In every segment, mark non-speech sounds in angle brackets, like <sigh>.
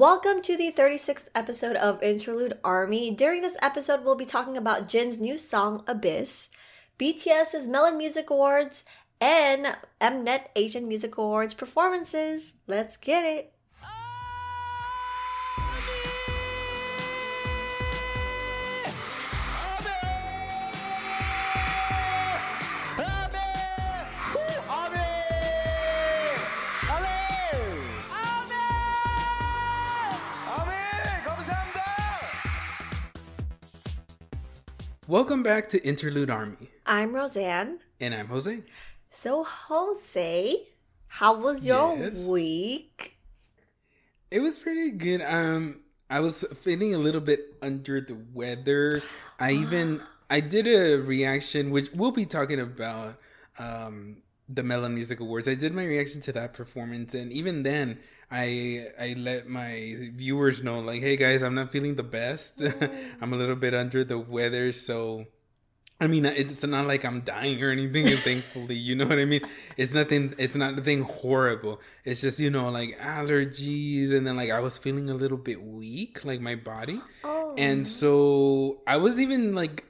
Welcome to the 36th episode of Interlude Army. During this episode, we'll be talking about Jin's new song, Abyss, BTS's Melon Music Awards, and Mnet Asian Music Awards performances. Let's get it! Welcome back to Interlude Army. I'm Rosan. And I'm Jose. So, Jose, how was your yes. week? It was pretty good. Um, I was feeling a little bit under the weather. I <gasps> even I did a reaction, which we'll be talking about um, the Melon Music Awards. I did my reaction to that performance, and even then, I I let my viewers know like, hey guys, I'm not feeling the best. <laughs> Mm. I'm a little bit under the weather, so I mean, it's not like I'm dying or anything. <laughs> thankfully, you know what I mean. It's nothing. It's not nothing horrible. It's just you know like allergies, and then like I was feeling a little bit weak, like my body, oh. and so I was even like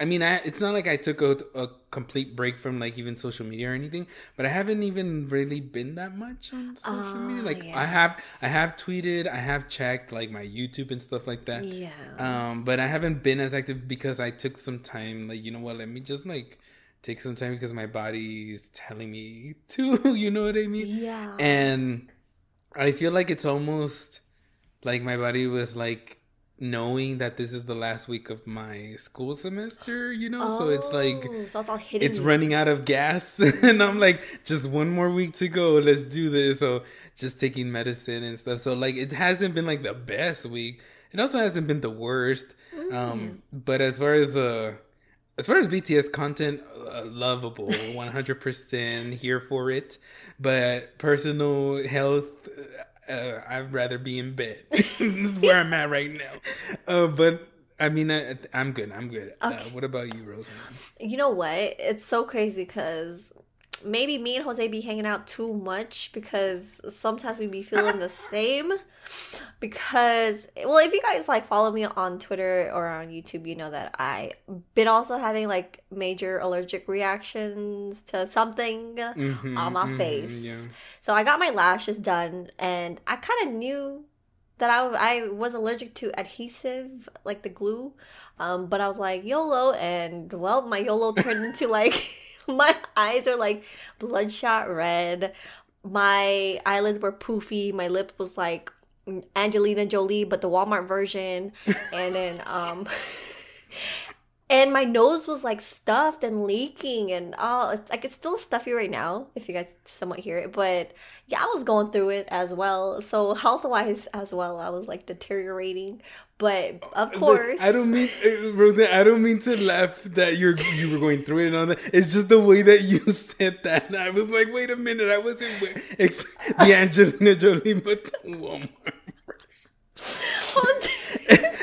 I mean, I, it's not like I took a, a, complete break from like even social media or anything, but I haven't even really been that much on social media. Like yeah. I have, I have tweeted, I have checked like my YouTube and stuff like that. Yeah. Um, but I haven't been as active because I took some time. Like you know what? Let me just like take some time because my body is telling me <laughs> to. You know what I mean? Yeah. And I feel like it's almost like my body was like knowing that this is the last week of my school semester, you know? Oh, so it's like oh, so it's, it's running out of gas <laughs> and I'm like just one more week to go. Let's do this. So just taking medicine and stuff. So like it hasn't been like the best week. It also hasn't been the worst. Mm. Um but as far as uh as far as BTS content, uh, lovable, <laughs> 100% here for it. But personal health, uh, I'd rather be in bed. this <laughs> is where I'm at right now. Uh, but I mean, I, am good. I'm good. Uh, okay. Uh, what about you, Rosa? You know what? It's so crazy because maybe me and Jose be hanging out too much because sometimes we be feeling the <laughs> same. Because well, if you guys like follow me on Twitter or on YouTube, you know that I been also having like major allergic reactions to something mm-hmm, on my mm-hmm, face. Yeah. So I got my lashes done, and I kind of knew that I, I was allergic to adhesive, like the glue. Um, but I was like YOLO, and well, my YOLO turned <laughs> into like <laughs> my eyes are like bloodshot red. My eyelids were poofy. My lip was like Angelina Jolie, but the Walmart version. and then um <laughs> and my nose was like stuffed and leaking and all it's like it's still stuffy right now if you guys somewhat hear it but yeah i was going through it as well. So health wise as well i was like deteriorating. But of course i don't mean uh, rosa i don't mean to laugh that you're you were going through it and all that. It's just the way that you <laughs> said that. I was like wait a minute i wasn't <laughs> the angelina jolie but the walmart <laughs>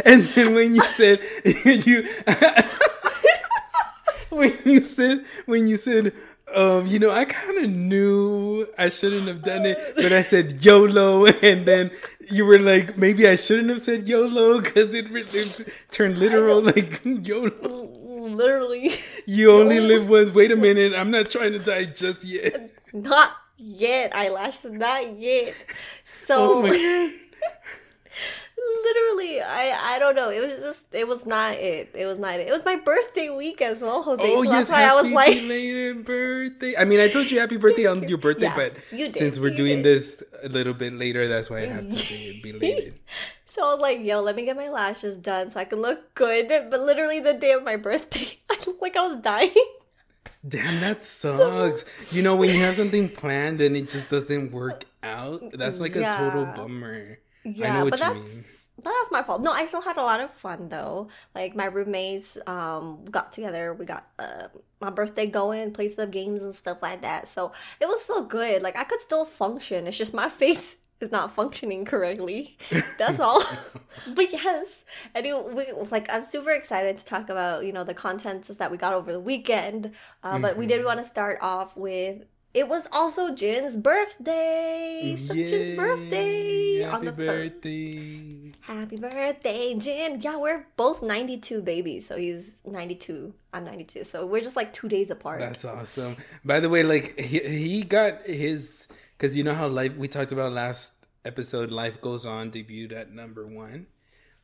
and then when you said <laughs> you <laughs> when you said when you said Um, you know, I kind of knew I shouldn't have done it, but I said YOLO, <laughs> and then you were like, maybe I shouldn't have said YOLO because it, it turned literal, like YOLO. Literally. You only live once. Wait a minute, I'm not trying to die just yet. Not yet, eyelash. Not yet. So. Oh. Literally i i don't know it was just it was not it it was not it it was my birthday week as well jose Oh so yes, that's why i was happy like belated birthday. I mean, I told you happy birthday on <laughs> your birthday, Yeah, but you did, since we're you doing did. this a little bit later, that's why I have to say <laughs> belated. so i was like yo let me get my lashes done so i can look good but literally the day of my birthday <laughs> i looked like i was dying Damn, that sucks. You know, when you have something planned and it just doesn't work out, that's like a total bummer. I Yeah, but that's mean. but that's my fault. No, I still had a lot of fun though. Like my roommates um got together, we got uh, my birthday going, played some games and stuff like that. So it was still good. Like I could still function. It's just my <laughs> face is not functioning correctly. That's <laughs> all. <laughs> but yes, anyway, we, like I'm super excited to talk about you know the contents that we got over the weekend. Uh, But we Mm-hmm. did want to start off with. It was also Jin's birthday. So Jin's birthday Happy on the third. birthday. Happy birthday, Jin. Yeah, we're both 92 babies. So he's 92. I'm 92. So we're just like two days apart. That's awesome. By the way, like he, he got his because you know how life we talked about last episode. Life goes on debuted at number one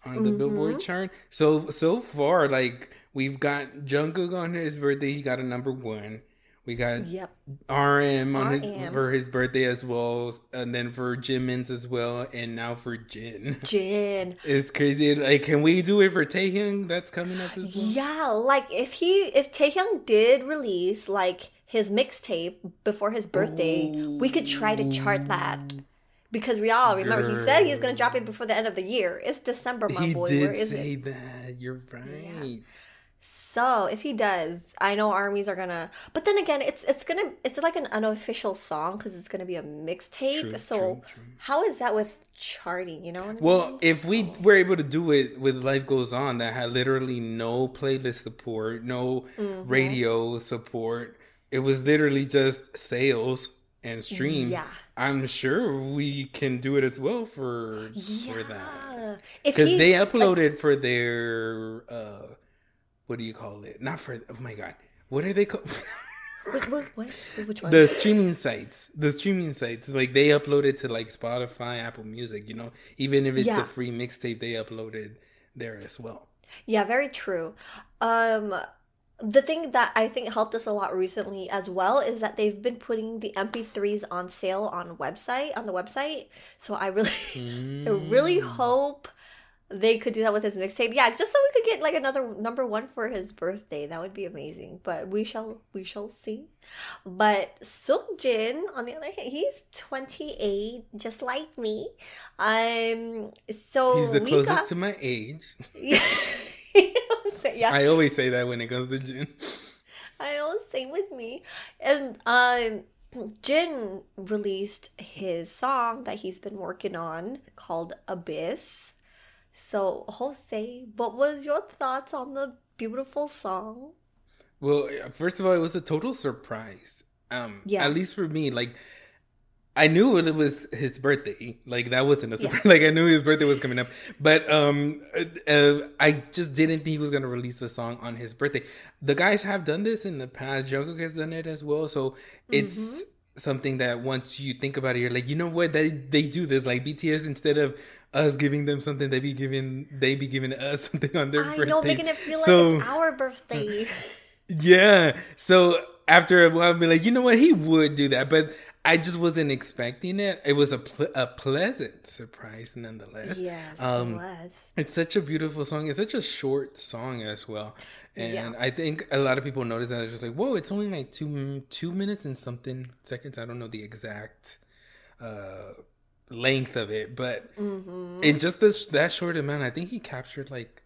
on the Billboard Mm-hmm. chart. So so far, like we've got Jungkook on his birthday. He got a number one. We got Yep. RM on his RM. for his birthday as well, and then for Jimin's as well, and now for Jin. <laughs> Jin. It's crazy. Like, can we do it for Taehyung? That's coming up as well. Yeah, like if he if Taehyung did release like his mixtape before his birthday, we could try to chart that. Because we all remember he said he's gonna drop it before the end of the year. It's December, my He boy. did Where is say it? that. You're right. So if he does, I know armies are gonna. But then again, it's it's gonna it's like an unofficial song because it's gonna be a mixtape. So true, true. how is that with charting? You know? What I Well, mean? if we were able to do it with Life Goes On, that had literally no playlist support, no Mm-hmm. radio support, it was literally just sales and streams. Yeah. I'm sure we can do it as well for for that because they uploaded for their uh, what do you call it? Not for oh my god, what are they called? <laughs> Wait, what, what? Which one? the streaming sites the streaming sites like they uploaded to like spotify apple music you know even if it's Yeah. a free mixtape they uploaded there as well Yeah, very true. Um the thing that I think helped us a lot recently as well is that they've been putting the MP3s on sale on website on the website. So I really <laughs> I really Mm. hope they could do that with his mixtape. Yeah, just so we could get like another number one for his birthday. That would be amazing. But we shall we shall see. But Jin, on the other hand, he's 28, just like me. Um so he's the closest got- to my age <laughs> yeah. i always say that when it comes to Jin. I always same with me. And um Jin released his song that he's been working on called Abyss. So Jose, what was your thoughts on the beautiful song? well first of all it was a total surprise um Yeah. at least for me like I knew it was his birthday. Like that wasn't a surprise. <laughs> Like I knew his birthday was coming up, but um, uh, uh, I just didn't think he was gonna release the song on his birthday. The guys have done this in the past. Jungkook has done it as well. So it's Mm-hmm. something that once you think about it, you're like, you know what? They they do this. Like BTS, instead of us giving them something, they be giving they be giving us <laughs> something on their I birthday. know, making it feel like it's our birthday. <laughs> <laughs> yeah. So after a while, I'd be like, you know what? He would do that, but I just wasn't expecting it. It was a ple- a pleasant surprise, nonetheless. yes, Um, it was. It's such a beautiful song. It's such a short song as well, and Yeah. I think a lot of people notice that. It's just like, whoa, it's only like two two minutes and something seconds. I don't know the exact uh length of it, but Mm-hmm. in just this that short amount, I think he captured like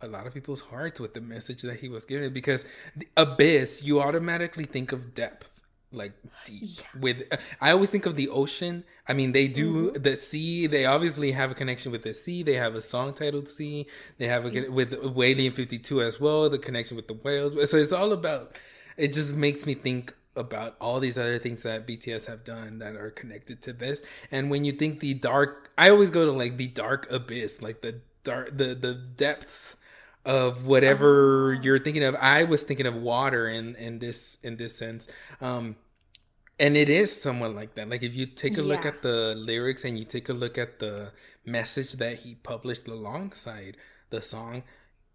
a lot of people's hearts with the message that he was giving because the abyss you automatically think of depth like deep with i always think of the ocean. I mean they do the sea. They obviously have a connection with the sea. They have a song titled sea. They have a with Whalien 52 as well the connection with the whales. So it's all about it just makes me think about all these other things that BTS have done that are connected to this. And when you think the dark, I always go to like the dark abyss, like the dark, the the depths of whatever you're thinking of. I was thinking of water in in this in this sense. Um, and it is somewhat like that. Like if you take a look at the lyrics and you take a look at the message that he published alongside the song,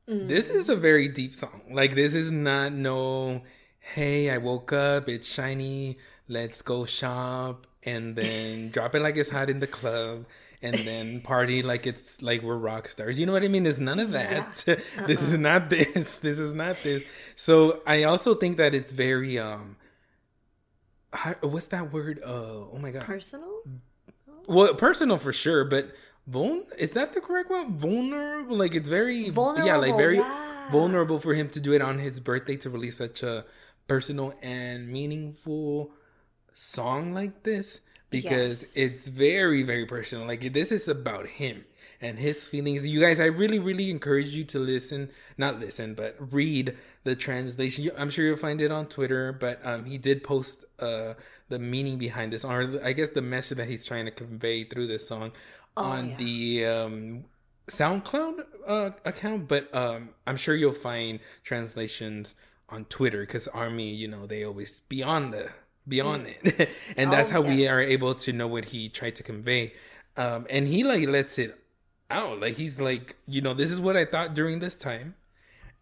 this is a very deep song. Like this is not no hey, I woke up, it's shiny, let's go shop and then <laughs> drop it like it's hot in the club and then party like it's like we're rock stars. You know what I mean? It's none of that. <laughs> this is not this. <laughs> This is not this. So I also think that it's very um how, what's that word? Uh oh my god. Personal? Well, personal for sure, but vul is that the correct one? Vulnerable, like it's very vulnerable. yeah, like very yeah. vulnerable for him to do it on his birthday to release such a personal and meaningful song like this because Yes. it's very very personal. Like this is about him and his feelings. You guys, I really really encourage you to listen, not listen, but read the translation. I'm sure you'll find it on Twitter, but um, he did post uh, the meaning behind this, or I guess the message that he's trying to convey through this song on yeah. the um, SoundCloud uh, account. But um, I'm sure you'll find translations on Twitter because Army, you know, they always beyond the beyond it, <laughs> and that's Oh, how we are able to know what he tried to convey. Um, and he like lets it out, like he's like, you know, this is what I thought during this time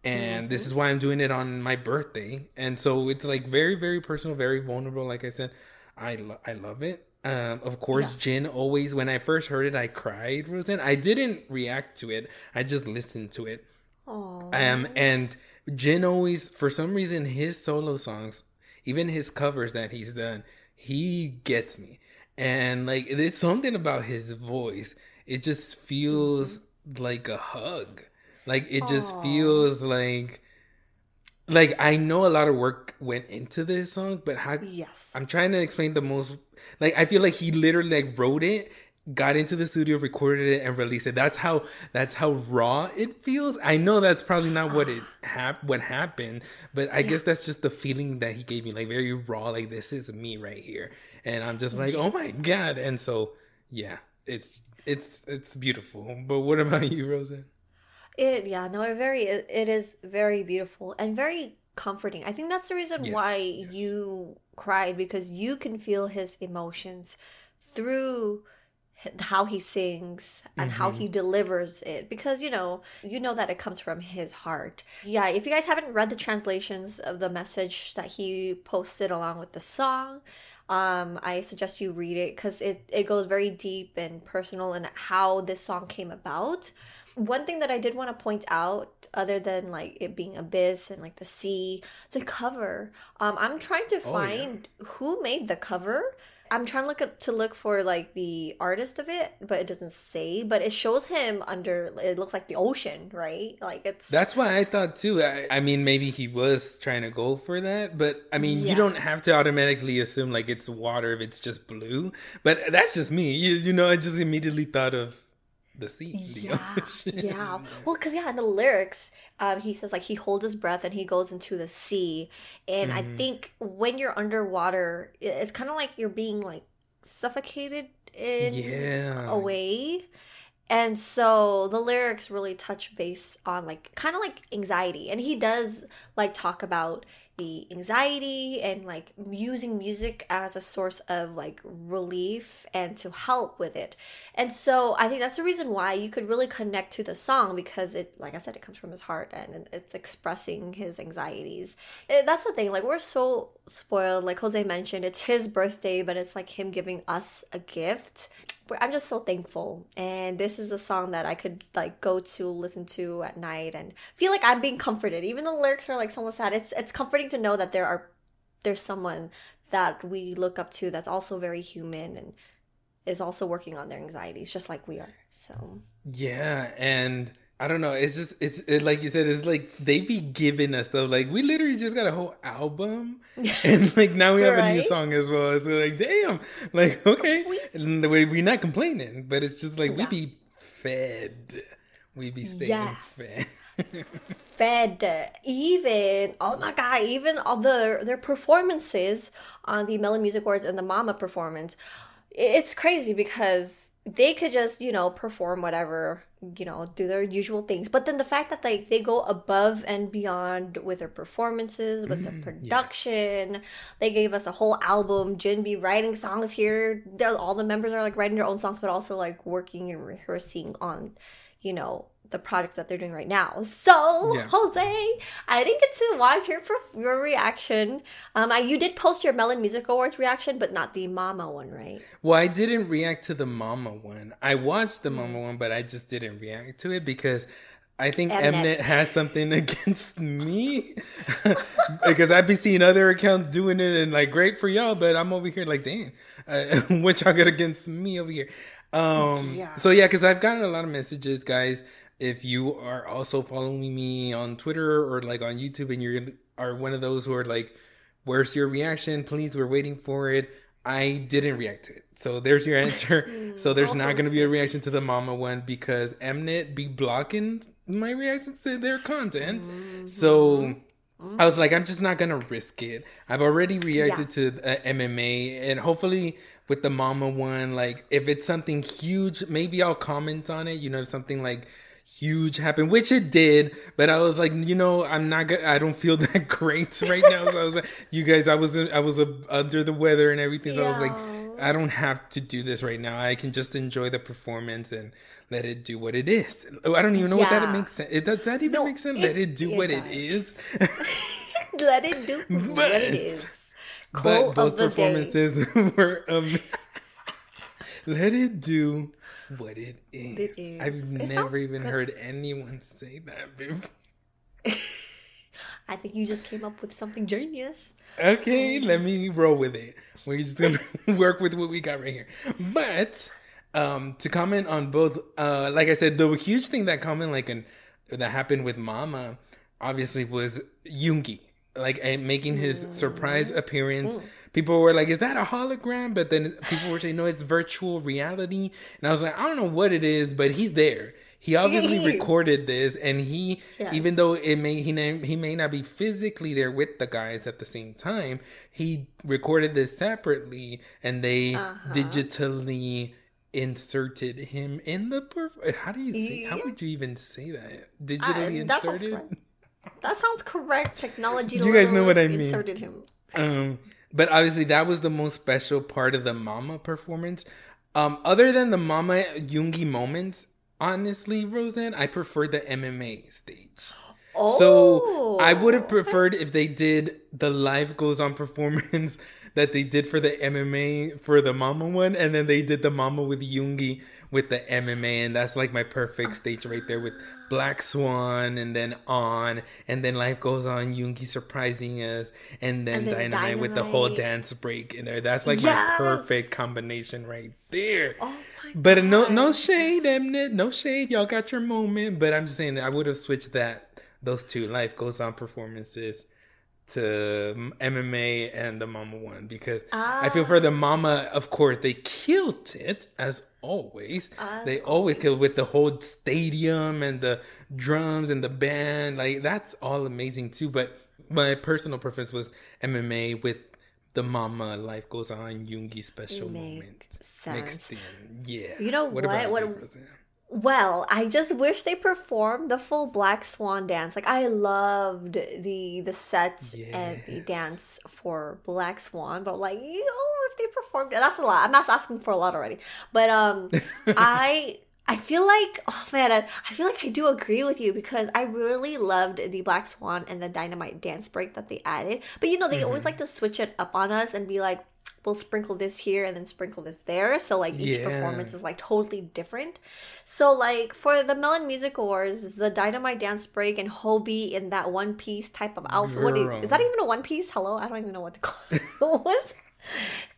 and this is why I'm doing it on my birthday. And so it's like very, very personal, very vulnerable. Like I said, I lo- I love it. Um, of course, Jin always. When I first heard it, I cried. Rosan, I didn't react to it. I just listened to it. Oh, Um, and Jin always, for some reason, his solo songs, even his covers that he's done, he gets me. And like, it's something about his voice. It just feels mm-hmm. like a hug. Like it just feels like, like I know a lot of work went into this song, but how? yes. I'm trying to explain the most. Like I feel like he literally like wrote it, got into the studio, recorded it, and released it. That's how. That's how raw it feels. I know that's probably not what it <sighs> hap- what happened, but I guess that's just the feeling that he gave me. Like very raw. Like this is me right here, and I'm just like, oh my god. And so yeah, it's it's it's beautiful. But what about you, Rosa? It yeah, no, it very it, it is very beautiful and very comforting. I think that's the reason Yes, why yes. you cried because you can feel his emotions through how he sings and how Mm-hmm. he delivers it because you know you know that it comes from his heart yeah if you guys haven't read the translations of the message that he posted along with the song um i suggest you read it because it it goes very deep and personal and how this song came about one thing that I did want to point out, other than like it being abyss and like the sea, the cover. Um, I'm trying to Oh, yeah. find who made the cover. I'm trying to look up to look for like the artist of it, but it doesn't say. But it shows him under. It looks like the ocean, right? Like it's. That's what I thought too. I, I mean, maybe he was trying to go for that, but I mean, Yeah. you don't have to automatically assume like it's water if it's just blue. But that's just me. You, you know, I just immediately thought of the sea. yeah, yeah. <laughs> Well, because yeah, in the lyrics, um, he says like he holds his breath and he goes into the sea, and I Mm-hmm. think when you're underwater, it's kind of like you're being like suffocated in Yeah. a way. And so the lyrics really touch base on like kind of like anxiety. And he does like talk about the anxiety and like using music as a source of like relief and to help with it. And so I think that's the reason why you could really connect to the song because it like I said it comes from his heart and it's expressing his anxieties. Eh, That's the thing like we're so spoiled like Jose mentioned it's his birthday but it's like him giving us a gift I'm just so thankful. And this is a song that I could like go to listen to at night and feel like I'm being comforted. Even the lyrics are like somewhat sad. It's it's comforting to know that there are there's someone that we look up to that's also very human and is also working on their anxieties just like we are. So Yeah, and I don't know. It's just it's it, like you said. It's like they be giving us stuff. Like we literally just got a whole album, <laughs> and like now we have a new song as well. It's like damn, like <laughs> okay, We- and the way we're not complaining, but it's just like we be fed, we be staying Yeah. fed. <laughs> fed. Even oh my god, even all the their performances on the Melon Music Awards and the Mama performance, it's crazy because they could just you know perform whatever you know do their usual things. But then the fact that like they go above and beyond with their performances with Mm, the production. They gave us a whole album. Jin be writing songs here. They're, all the members are like writing their own songs but also like working and rehearsing on you know the projects that they're doing right now so Yeah. jose i didn't get to watch your your reaction um I, you did post your melon music awards reaction but not the mama one right Well, I didn't react to the mama one. I watched the mama one, but I just didn't react to it because I think Mnet. Mnet has something <laughs> against me. <laughs> because I've been seeing other accounts doing it and like great for y'all, but I'm over here like, dang, uh, <laughs> what y'all got against me over here? Um, Yeah. So yeah, because I've gotten a lot of messages, guys. If you are also following me on Twitter or like on YouTube, and you're are one of those who are like, "Where's your reaction? Please, we're waiting for it." I didn't react to it, so there's your answer. <laughs> so there's not going to be a reaction to the mama one because Mnet be blocking my reactions to their content. So. I was like, I'm just not gonna risk it. I've already reacted to uh, MMA, and hopefully with the mama one, like if it's something huge, maybe I'll comment on it. You know, if something like huge happened, which it did. But I was like, you know, I'm not gonna. I don't feel <laughs> that great right now. So I was like, you guys, I was I was uh, under the weather and everything. So I was like, I don't have to do this right now. I can just enjoy the performance and let it do what it is. I don't even know what that makes sense. It, does that even No, make sense? it- let it do it what it does. is. <laughs> <laughs> let it do what it But- but both of the day. performances were um, let it do what it is. It is. I've It never even good. heard anyone say that before. <laughs> I think you just came up with something genius. Okay, let me roll with it. We're just gonna <laughs> work with what we got right here. But um to comment on both, uh like I said, the huge thing that comment like an that happened with Mama obviously was Yoongi. Like making his surprise appearance. People were like, "Is that a hologram?" But then people were saying, "No, it's virtual reality." And I was like, "I don't know what it is, but he's there." He obviously recorded this, and he, Yeah. even though it may he may, he may not be physically there with the guys at the same time, he recorded this separately, and they Uh-huh. digitally inserted him in the. Perf- how do you say? How would you even say that? Digitally Uh, that sounds inserted. That sounds correct. Technology. You guys know what I mean. Inserted him. Um, but obviously that was the most special part of the Mama performance. Um, other than the Mama Yoongi moments, honestly, Rosan, I prefer the MMA stage. Oh, So I would have preferred if they did the life goes on performance <laughs> that they did for the MMA for the Mama one, and then they did the Mama with Yoongi with the MMA, and that's like my perfect stage right there with Black Swan, and then on, and then life goes on, Yoongi surprising us, and then, And then Dynamite, with the whole dance break in there. That's like my perfect combination right there. Oh But no, no shade, Mnet. No shade. Y'all got your moment. But I'm just saying, I would have switched that those two life goes on performances to MMA and the Mama one because I feel for the ah. Mama. Of course, they killed it as always. they always kill with the whole stadium and the drums and the band. Like that's all amazing too. But my personal preference was MMA with. The Mama Life Goes On Yoongi special Makes moment sense. mixed in. Yeah. You know what? about What- Rosan? Well, I just wish they performed the full Black Swan dance. Like I loved the the set and the dance for Black Swan, but like know, if they performed, that's a lot. I'm not asking for a lot already, but um, <laughs> I I feel like oh man, I, I feel like I do agree with you because I really loved the Black Swan and the Dynamite dance break that they added. But you know, they always like to switch it up on us and be like. We'll sprinkle this here and then sprinkle this there. So like each Yeah. performance is like totally different. So like for the Melon Music Awards, the Dynamite dance break and Hobi in that one piece type of outfit. What Girl. is that even a one piece? Hello, I don't even know what to call it. <laughs>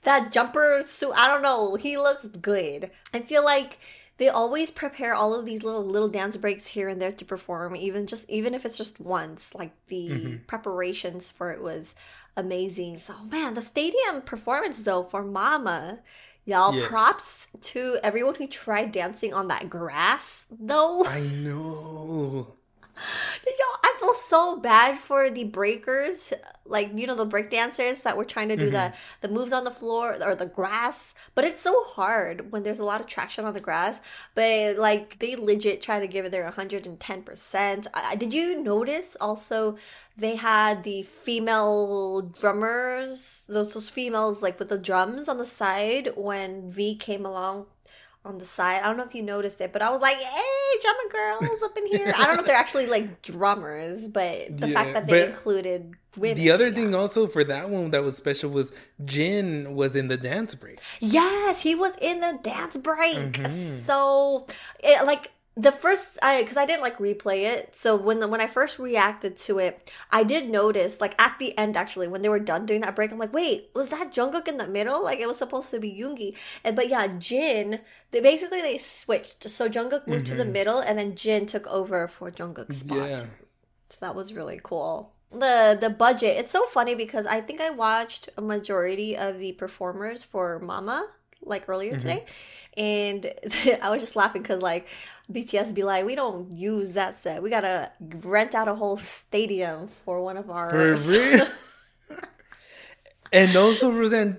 That jumper suit? I don't know. He looks good. I feel like they always prepare all of these little little dance breaks here and there to perform, even just even if it's just once. Like the Mm-hmm. preparations for it was amazing. So man, the stadium performance though for Mama. Y'all Yeah. props to everyone who tried dancing on that grass though. I know. <laughs> Did Y'all, I feel so bad for the breakers, like you know the break dancers that were trying to do the mm-hmm. the moves on the floor or the grass. But it's so hard when there's a lot of traction on the grass. But like they legit try to give it their 110 percent. Did you notice also they had the female drummers, those those females like with the drums on the side when V came along on the side. I don't know if you noticed it, but I was like, "Hey, drummer girls up in here!" I don't know if they're actually like drummers, but the Yeah, fact that they included women. The other yeah. thing also for that one that was special was Jin was in the dance break. yes, he was in the dance break. Mm-hmm. So, it, like the first, I because I didn't like replay it. So when the, when I first reacted to it, I did notice like at the end actually when they were done doing that break, I'm like, wait, was that Jungkook in the middle? Like it was supposed to be Yoongi, and but yeah, Jin. They basically they switched. So Jungkook moved to the middle, and then Jin took over for Jungkook's spot. Mm-hmm. Yeah. So that was really cool. The the budget, it's so funny because I think I watched a majority of the performers for Mama like earlier Mm-hmm. today and <laughs> I was just laughing cuz like BTS be like we don't use that set. We got to rent out a whole stadium for one of our For <laughs> real? and also, Rosan,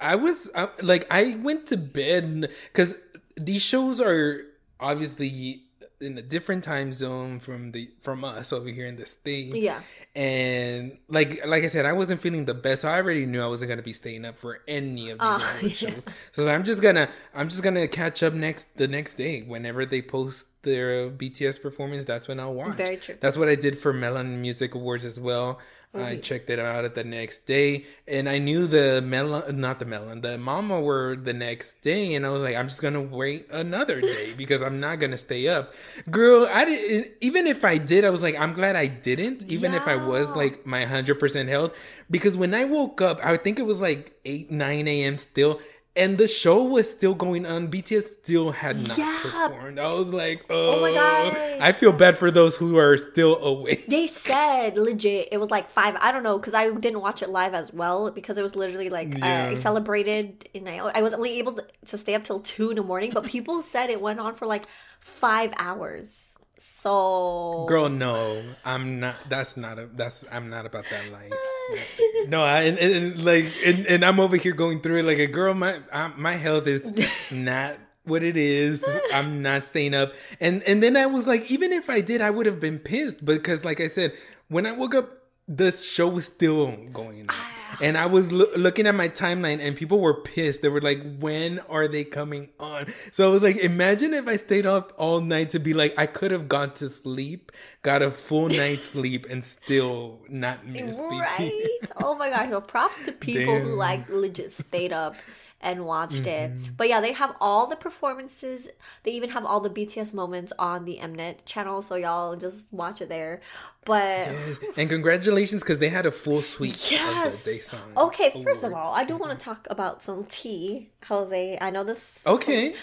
I was I, like, I went to bed because these shows are obviously in a different time zone from the from us over here in the states. Yeah. And like like I said, I wasn't feeling the best, so I already knew I wasn't gonna be staying up for any of these Ah, award <laughs> shows. So I'm just gonna I'm just gonna catch up next the next day whenever they post their BTS performance. That's when I'll watch. Very true. That's what I did for Melon Music Awards as well. I checked it out at the next day, and I knew the melon, not the melon, the mama were the next day, and I was like, I'm just gonna wait another day <laughs> because I'm not gonna stay up, girl. I didn't. Even if I did, I was like, I'm glad I didn't. Even if I was like my hundred percent health, because when I woke up, I think it was like eight, nine a.m. still. And the show was still going on. BTS still had not Yeah. performed. I was like, oh, my gosh. I feel bad for those who are still awake. They said legit it was like 5 I don't know cuz I didn't watch it live as well because it was literally like uh, I celebrated and I, I was only able to, to stay up till 2 in the morning but <laughs> people said it went on for like 5 hours. So Girl, no, I'm not. That's not a. That's I'm not about that life. <laughs> no, I and, and, like and, and I'm over here going through it like a girl. My I, my health is <laughs> not what it is. I'm not staying up. And and then I was like, even if I did, I would have been pissed because, like I said, when I woke up, the show was still going on. Ah. And I was loo- looking at my timeline, and people were pissed. They were like, "When are they coming on?" So I was like, "Imagine if I stayed up all night to be like, I could have gone to sleep, got a full <laughs> night's sleep, and still not missed BT." Right? oh my gosh. Well, props to people who Damn. like legit stayed up and watched Mm-hmm. it. But yeah, they have all the performances. They even have all the BTS moments on the Mnet channel, so y'all just watch it there. But Yes. And congratulations, because they had a full suite of yes. Okay, first of all, I do want to talk about some tea, Jose. I know this. Okay.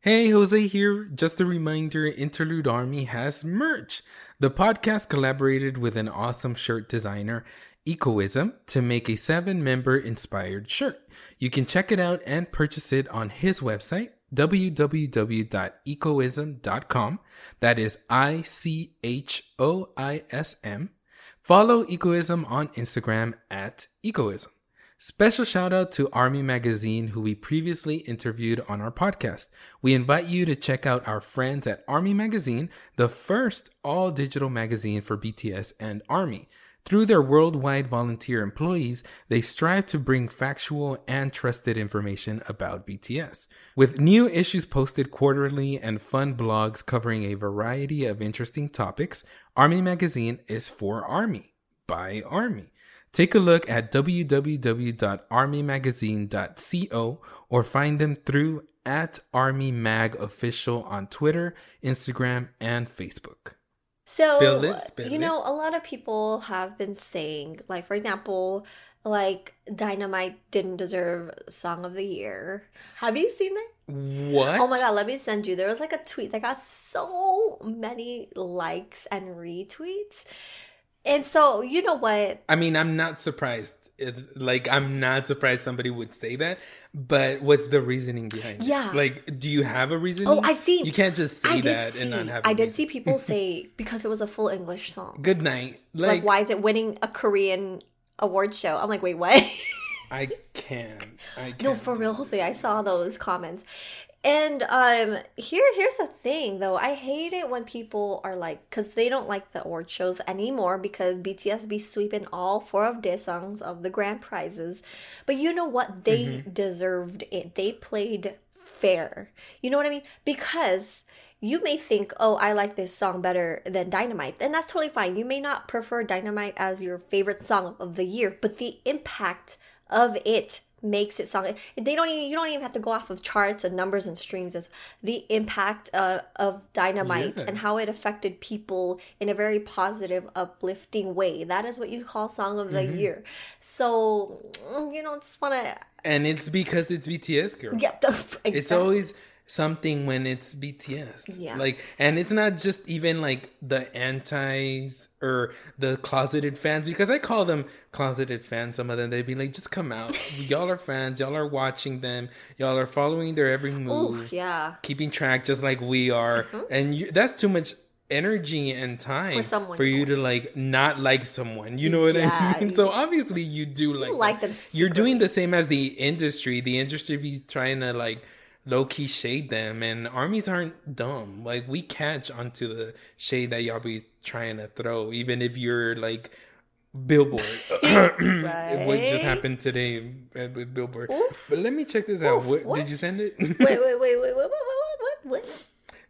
Hey, Jose here. Just a reminder Interlude Army has merch. The podcast collaborated with an awesome shirt designer, Ichoism, to make a seven member inspired shirt. You can check it out and purchase it on his website, www.ichoism.com. That is I C H O I S M. Follow Ichoism on Instagram at Ichoism. Special shout out to Army Magazine, who we previously interviewed on our podcast. We invite you to check out our friends at Army Magazine, the first all digital magazine for BTS and Army. Through their worldwide volunteer employees, they strive to bring factual and trusted information about BTS. With new issues posted quarterly and fun blogs covering a variety of interesting topics, Army Magazine is for Army, by Army. Take a look at www.armymagazine.co or find them through at Army Mag Official on Twitter, Instagram, and Facebook. So, Spill it, spill you it. know, a lot of people have been saying, like, for example, like Dynamite didn't deserve Song of the Year. Have you seen that? What? Oh my god, let me send you. There was like a tweet that got so many likes and retweets. And so, you know what? I mean, I'm not surprised it, like I'm not surprised somebody would say that. But what's the reasoning behind it? Yeah. Like, do you have a reason? Oh, I've seen. You can't just say that see, and not have. I did reason. see people <laughs> say because it was a full English song. Good night. Like, Like, why is it winning a Korean award show? I'm like, wait, what? I can't. I can't. no, for real, Jose. I saw those comments. And um here here's the thing though. I hate it when people are like cuz they don't like the award shows anymore because BTS be sweeping all four of their songs of the grand prizes. But you know what? They Mm-hmm. deserved it. They played fair. You know what I mean? Because you may think, oh, I like this song better than Dynamite. And that's totally fine. You may not prefer Dynamite as your favorite song of the year, but the impact of it makes it song. They don't even, you don't even have to go off of charts and numbers and streams. It's the impact uh, of Dynamite Yeah. and how it affected people in a very positive, uplifting way. That is what you call song of the Mm-hmm. year. So, mm, you know, just want to, And it's because it's BTS, girl. yeah, <laughs> It's always something when it's BTS. Yeah. Like, and it's not just even like the antis or the closeted fans, because I call them closeted fans. Some of them, they'd be like, just come out. y'all are fans. Y'all are watching them. Y'all are following their every move. Ooh, yeah. keeping track just like we are and you, that's too much energy and time For someone for you to like not like someone you know what Yeah. i mean <laughs> so obviously you do like like them you're doing the same as the industry the industry be trying to like low-key shade them and armies aren't dumb like we catch onto the shade that y'all be trying to throw even if you're like billboard what just happened today with billboard but let me check this out what, what? did you send it Wait, wait, wait, wait, wait, what, what, what, what?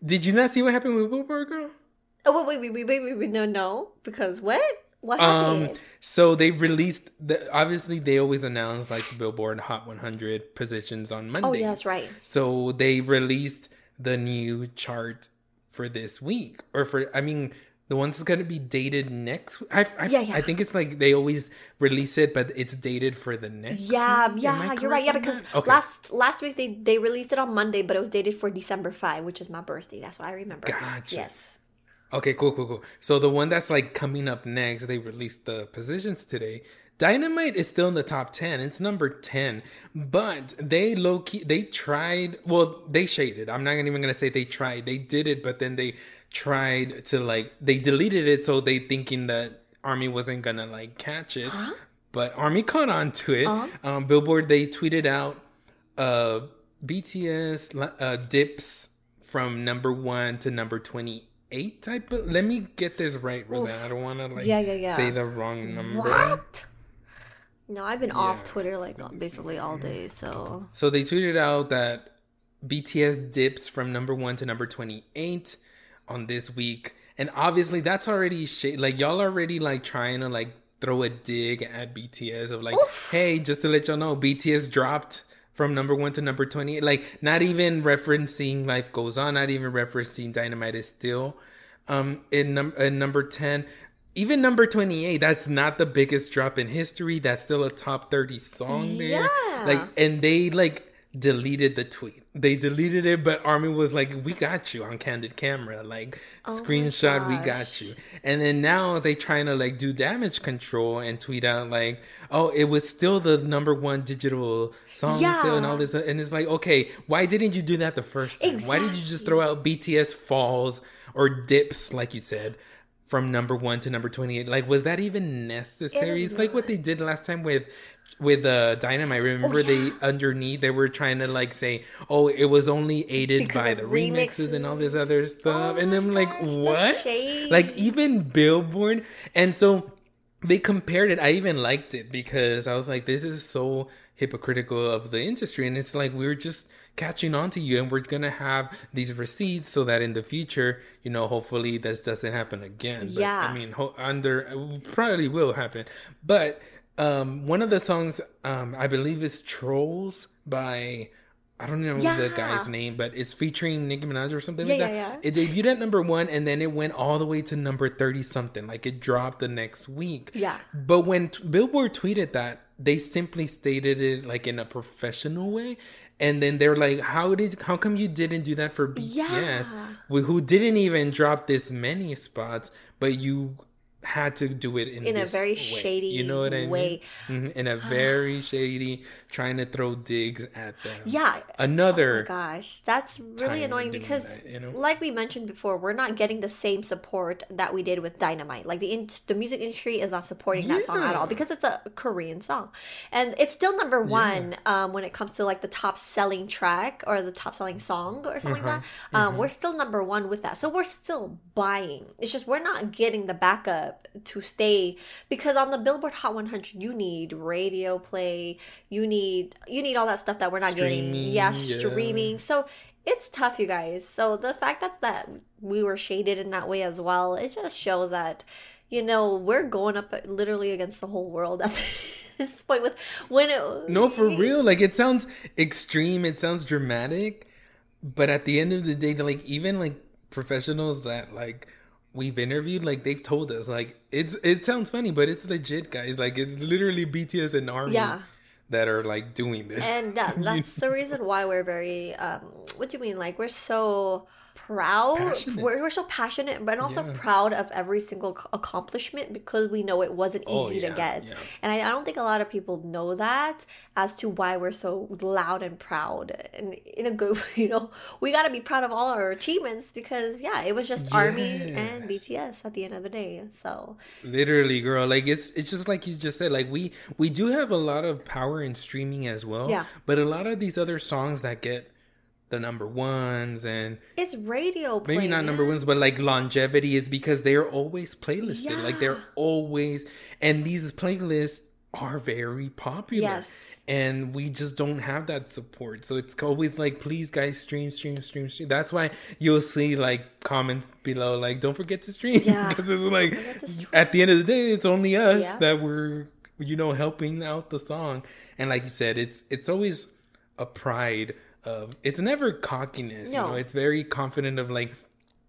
Did you not see what happened with Billboard Girl? Oh, wait, wait, wait, wait, wait, wait, no, no, because what? What Um, so they released the obviously they always announce like the Billboard Hot 100 positions on Monday. oh, yeah, that's right. So they released the new chart for this week, or for I mean the one's that's gonna be dated next. I I, Yeah, yeah. I think it's like they always release it, but it's dated for the next. Yeah, week. Yeah, you're right. Yeah, because? Okay. last last week they they released it on Monday, but it was dated for December 5, which is my birthday. That's what I remember. Gotcha. Yes. Okay, cool, cool, cool. So the one that's like coming up next, they released the positions today. Dynamite is still in the top 10. It's number 10. But they low key, they tried, well, they shaded. I'm not even going to say they tried. They did it, but then they tried to like, they deleted it. So they thinking that Army wasn't going to like catch it. But Army caught on to it. Um, Billboard, they tweeted out uh, BTS uh, dips from number one to number 28 type of let me get this right rosan i don't want to like Yeah, yeah, yeah. say the wrong number. What? No, I've been off Twitter like basically all day, so. So they tweeted out that bts dips from number one to number 28 on this week. And obviously that's already like y'all already like trying to like throw a dig at bts of like hey just to let y'all know bts dropped from number one to number 20 like not even referencing life goes on not even referencing dynamite is still um in, num- in number 10 even number 28 that's not the biggest drop in history. That's still a top 30 song there. Yeah. like and they like deleted the tweet they deleted it but army was like we got you on candid camera. Like oh screenshot we got you. And then now they trying to like do damage control and tweet out like oh it was still the number one digital song sale and all this and it's like okay why didn't you do that the first time? Why did you just throw out bts falls or dips like you said from number one to number 28 like was that even necessary? Is it's like what they did last time with with uh dynamite. Remember Oh, they underneath they were trying to like say oh it was only aided Because by the remixes and all this other stuff. Oh and then like gosh, what? shade. like even billboard. And so they compared it. I even liked it because i was like this is so hypocritical of the industry. And it's like we're just catching on to you and we're gonna have these receipts so that in the future you know hopefully this doesn't happen again but, Yeah. i mean ho- under probably will happen but um one of the songs um i believe is trolls by I don't know the guy's name, but it's featuring Nicki Minaj or something Yeah, like that. yeah, yeah. It debuted at number one, and then it went all the way to number thirty something. Like it dropped the next week. Yeah. But when Billboard tweeted that, they simply stated it like in a professional way, and then they're like, "How did? How come you didn't do that for BTS, Yeah. who didn't even drop this many spots, but you?" Had to do it in, In a very way. shady you know what I mean? way. Mhm, In a very <gasps> shady, trying to throw digs at them. Yeah. Another Oh gosh, that's really annoying because, that, you know? like we mentioned before, we're not getting the same support that we did with Dynamite. Like the in- the music industry is not supporting that song at all because it's a Korean song, and it's still number one um, when it comes to like the top selling track or the top selling song or something like that. Uh-huh. Um, We're still number one with that, so we're still buying. It's just we're not getting the backup to stay because on the Billboard Hot 100, you need radio play, you need you need all that stuff that we're not getting. Yeah, yeah. streaming. So it's tough, you guys. So the fact that that we were shaded in that way as well, it just shows that you know we're going up literally against the whole world at <laughs> this point. With when it No, for real. Like it sounds extreme. It sounds dramatic, but at the end of the day, like even like professionals that like we've interviewed, like they've told us, like it's it sounds funny, but it's legit, guys. Like it's literally BTS and Army Yeah. that are like doing this. and that, <laughs> that's the reason why we're very um what do you mean like we're so proud we're, we're so passionate but also Yeah. proud of every single accomplishment because we know it wasn't Oh, easy to get yeah. and I, I don't think a lot of people know that as to why we're so loud and proud and in a good <laughs> you know we got to be proud of all our achievements because yeah it was just army and bts at the end of the day so Literally, girl. Like it's it's just like you just said. Like we we do have a lot of power in streaming as well. Yeah. But a lot of these other songs that get the number ones and it's radio play, maybe not number ones, but like longevity is because they're always playlisted. Like they're always, and these playlists are very popular. Yes. And we just don't have that support. So it's always like, please, guys, stream, stream, stream, stream. That's why you'll see like comments below, like, don't forget to stream. Yeah. <laughs> Because it's like, forget to stream. at the end of the day, it's only us Yeah. that we're, you know, helping out the song. And like you said, it's it's always a pride of it's never cockiness. You No. know, it's very confident of like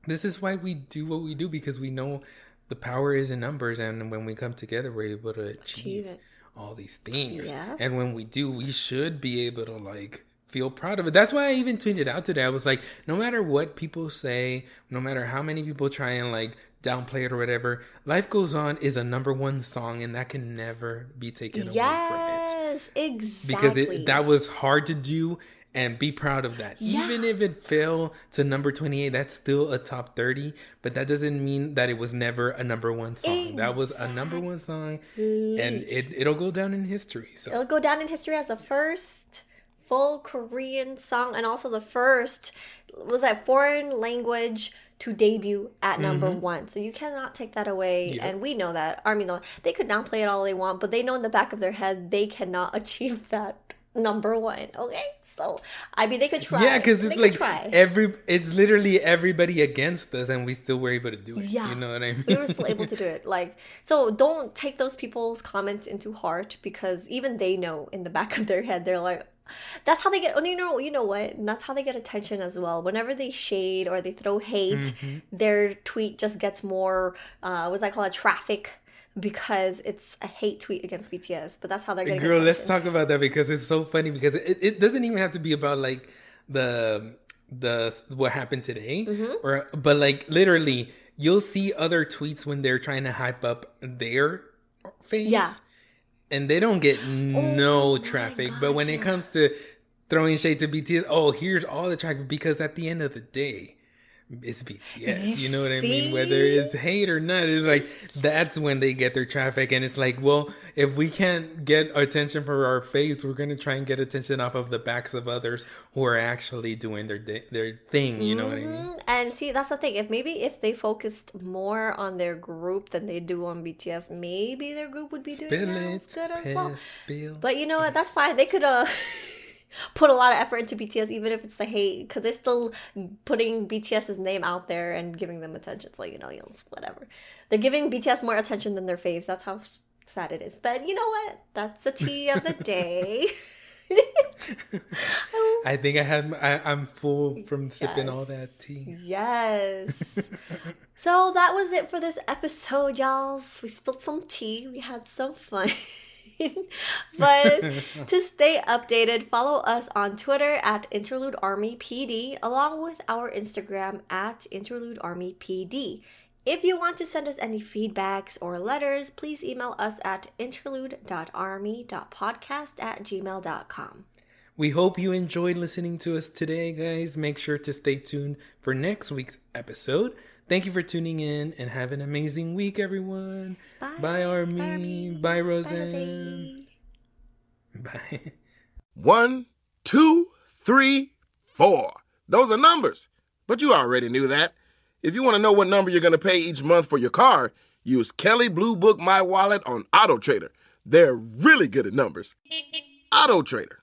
this is why we do what we do because we know the power is in numbers and when we come together we're able to achieve, Achieve it. all these things. Yeah. And when we do, we should be able to like feel proud of it. That's why I even tweeted out today. I was like, no matter what people say, no matter how many people try and like downplay it or whatever, Life Goes On is a number one song and that can never be taken away from it yes exactly because it, that was hard to do and be proud of that Yeah. even if it fell to number 28 that's still a top 30 but that doesn't mean that it was never a number one song that was a number one song and it, it'll go down in history so It'll go down in history as the first full Korean song and also the first was that foreign language to debut at number mm-hmm. one. So you cannot take that away. Yep. And we know that. Army know they could downplay it all they want, but they know in the back of their head they cannot <laughs> achieve that number one. Okay? So I mean they could try. yeah because it's like try. every it's literally everybody against us and we still were able to do it Yeah. you know what i mean we were still able to do it. <laughs> Like, so don't take those people's comments into heart because even they know in the back of their head they're like, that's how they get. oh, You know, you know what? And that's how they get attention as well. Whenever they shade or they throw hate, Mm-hmm. their tweet just gets more. Uh, what's that called? A traffic. Because it's a hate tweet against BTS, but that's how they're getting girl attention. let's talk about that because it's so funny because it, it doesn't even have to be about like the the what happened today Mm-hmm. or but like literally you'll see other tweets when they're trying to hype up their face Yeah. Oh and they don't get no my traffic but when it comes to throwing shade to bts oh here's all the traffic because at the end of the day it's BTS. You know what I mean? Whether it's hate or not, it's like that's when they get their traffic, and it's like, well, if we can't get attention for our face, we're gonna try and get attention off of the backs of others who are actually doing their their thing. You know what I mean? Mhm. And see, that's the thing. If maybe if they focused more on their group than they do on BTS, maybe their group would be doing Spill as it, good as well. spill. But you know what? That's fine. They could uh put a lot of effort into BTS, even if it's the hate, because they're still putting BTS's name out there and giving them attention. So you know, whatever. They're giving BTS more attention than their faves. That's how sad it is. But you know what? That's the tea of the day. <laughs> I think I had I, I'm full from sipping all that tea. Yes. <laughs> so that was it for this episode, y'all. We spilled some tea. We had some fun. <laughs> <laughs> but to stay updated, follow us on Twitter at Interlude Army PD, along with our Instagram at Interlude Army PD. If you want to send us any feedbacks or letters, please email us at interlude.army.podcast at gmail.com. We hope you enjoyed listening to us today, guys. Make sure to stay tuned for next week's episode. Thank you for tuning in and have an amazing week, everyone. Bye. Bye, Army. Bye, Army. Bye, Bye, Rosan. Jose. Bye. One, two, three, four. Those are numbers. But you already knew that. If you want to know what number you're going to pay each month for your car, use Kelley Blue Book My Wallet on Auto Trader. They're really good at numbers. Auto Trader.